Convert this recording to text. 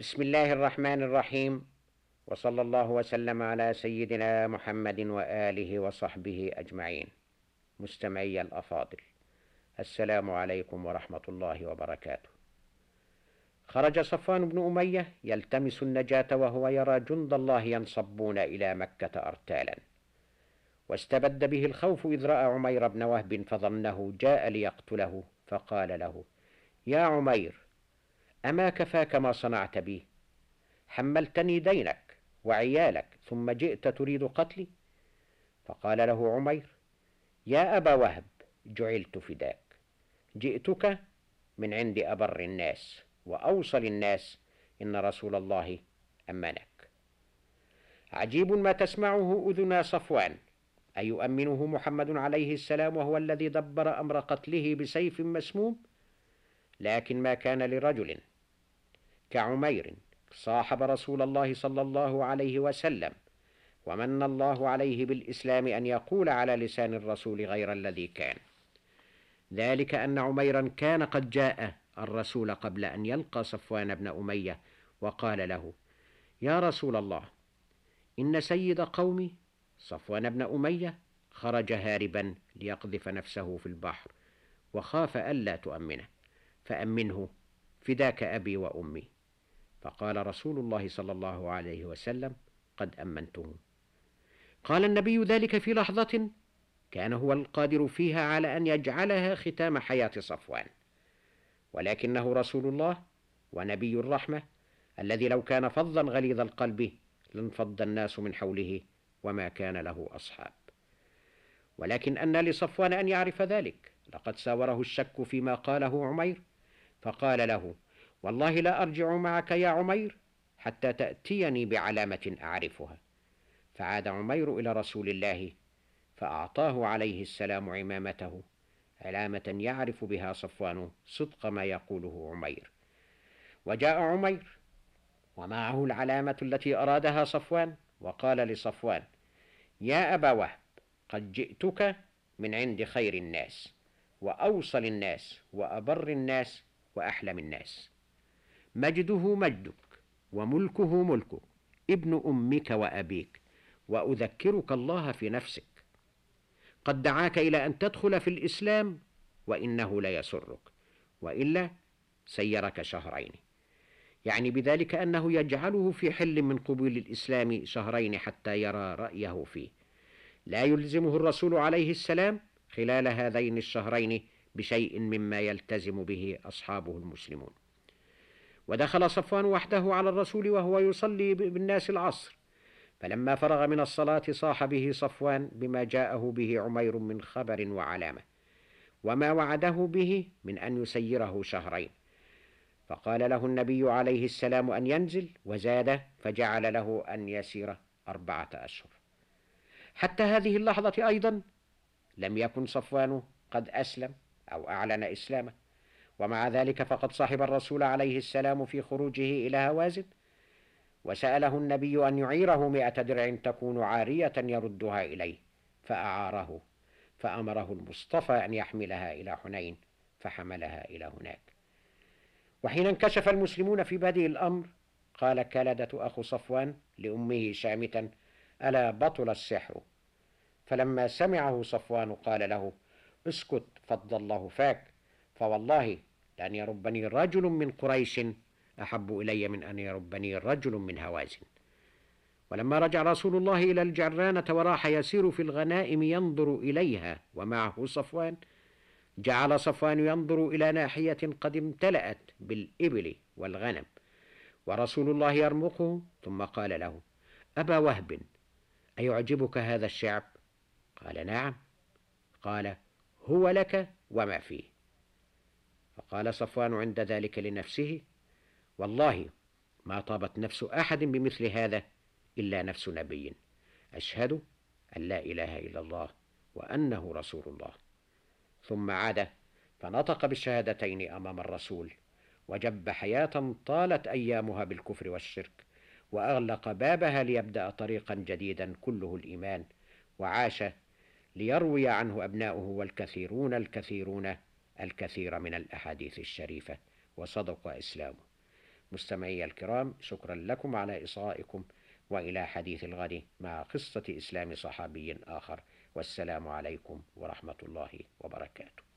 بسم الله الرحمن الرحيم وصلى الله وسلم على سيدنا محمد واله وصحبه اجمعين مستمعي الافاضل السلام عليكم ورحمه الله وبركاته خرج صفوان بن اميه يلتمس النجاه وهو يرى جند الله ينصبون إلى مكه ارتالا واستبد به الخوف اذ راى عمير بن وهب فظنه جاء ليقتله فقال له يا عمير أما كفاك ما صنعت بي. حملتني دينك وعيالك ثم جئت تريد قتلي؟ فقال له عمير يا أبا وهب جعلت فداك. جئتك من عند أبر الناس وأوصل الناس إن رسول الله أمنك. عجيب ما تسمعه اذنا صفوان. أيؤمنه محمد عليه السلام وهو الذي دبر أمر قتله بسيف مسموم؟ لكن ما كان لرجل كعمير صاحب رسول الله صلى الله عليه وسلم ومن الله عليه بالإسلام أن يقول على لسان الرسول غير الذي كان. ذلك أن عميرا كان قد جاء الرسول قبل أن يلقى صفوان بن أمية وقال له يا رسول الله إن سيد قومي صفوان بن أمية خرج هاربا ليقذف نفسه في البحر وخاف الا تؤمنه فأمنه فداك أبي وأمي. فقال رسول الله صلى الله عليه وسلم قد امنته قال النبي ذلك في لحظة كان هو القادر فيها على أن يجعلها ختام حياة صفوان. ولكنه رسول الله ونبي الرحمة الذي لو كان فظا غليظ القلب لانفض الناس من حوله وما كان له أصحاب. ولكن أن لصفوان أن يعرف ذلك لقد ساوره الشك فيما قاله عمير فقال له والله لا أرجع معك يا عمير حتى تأتيني بعلامة أعرفها. فعاد عمير إلى رسول الله فأعطاه عليه السلام عمامته علامة يعرف بها صفوان صدق ما يقوله عمير. وجاء عمير ومعه العلامة التي أرادها صفوان وقال لصفوان يا أبا وهب قد جئتك من عند خير الناس وأوصل الناس وأبر الناس وأحلم الناس. مجده مجدك وملكه ملكك ابن أمك وأبيك وأذكرك الله في نفسك. قد دعاك إلى أن تدخل في الإسلام وإنه ليسرك وإلا سيرك شهرين. يعني بذلك أنه يجعله في حل من قبول الإسلام شهرين حتى يرى رأيه فيه. لا يلزمه الرسول عليه السلام خلال هذين الشهرين بشيء مما يلتزم به أصحابه المسلمون. ودخل صفوان وحده على الرسول وهو يصلي بالناس العصر. فلما فرغ من الصلاة صاح به صفوان بما جاءه به عمير من خبر وعلامة وما وعده به من أن يسيره شهرين. فقال له النبي عليه السلام أن ينزل وزاد فجعل له أن يسير أربعة أشهر. حتى هذه اللحظة أيضا لم يكن صفوان قد أسلم أو أعلن إسلامه. ومع ذلك فقد صاحب الرسول عليه السلام في خروجه إلى هوازن. وسأله النبي أن يعيره مئة درع تكون عارية يردها إليه فأعاره فأمره المصطفى أن يحملها إلى حنين فحملها إلى هناك. وحين انكشف المسلمون في بادئ الأمر قال كلدة أخو صفوان لأمه شامتا ألا بطل السحر؟ فلما سمعه صفوان قال له اسكت فض الله فاك فوالله لأن يربني رجل من قريش أحب إلي من أن يربني رجل من هوازن ولما رجع رسول الله إلى الجرانة وراح يسير في الغنائم ينظر إليها ومعه صفوان جعل صفوان ينظر إلى ناحية قد امتلأت بالإبل والغنم ورسول الله يرمقه ثم قال له أبا وهب أيعجبك هذا الشعب؟ قال نعم. قال هو لك وما فيه. فقال صفوان عند ذلك لنفسه والله ما طابت نفس أحد بمثل هذا إلا نفس نبي. أشهد أن لا إله إلا الله وأنه رسول الله. ثم عاد فنطق بالشهادتين أمام الرسول وجب حياة طالت أيامها بالكفر والشرك وأغلق بابها ليبدأ طريقا جديدا كله الإيمان وعاش ليروي عنه أبناؤه والكثيرون الكثيرون الكثير من الأحاديث الشريفة وصدق اسلامه مستمعي الكرام شكرا لكم على إصغائكم وإلى حديث الغد مع قصة إسلام صحابي آخر. والسلام عليكم ورحمة الله وبركاته.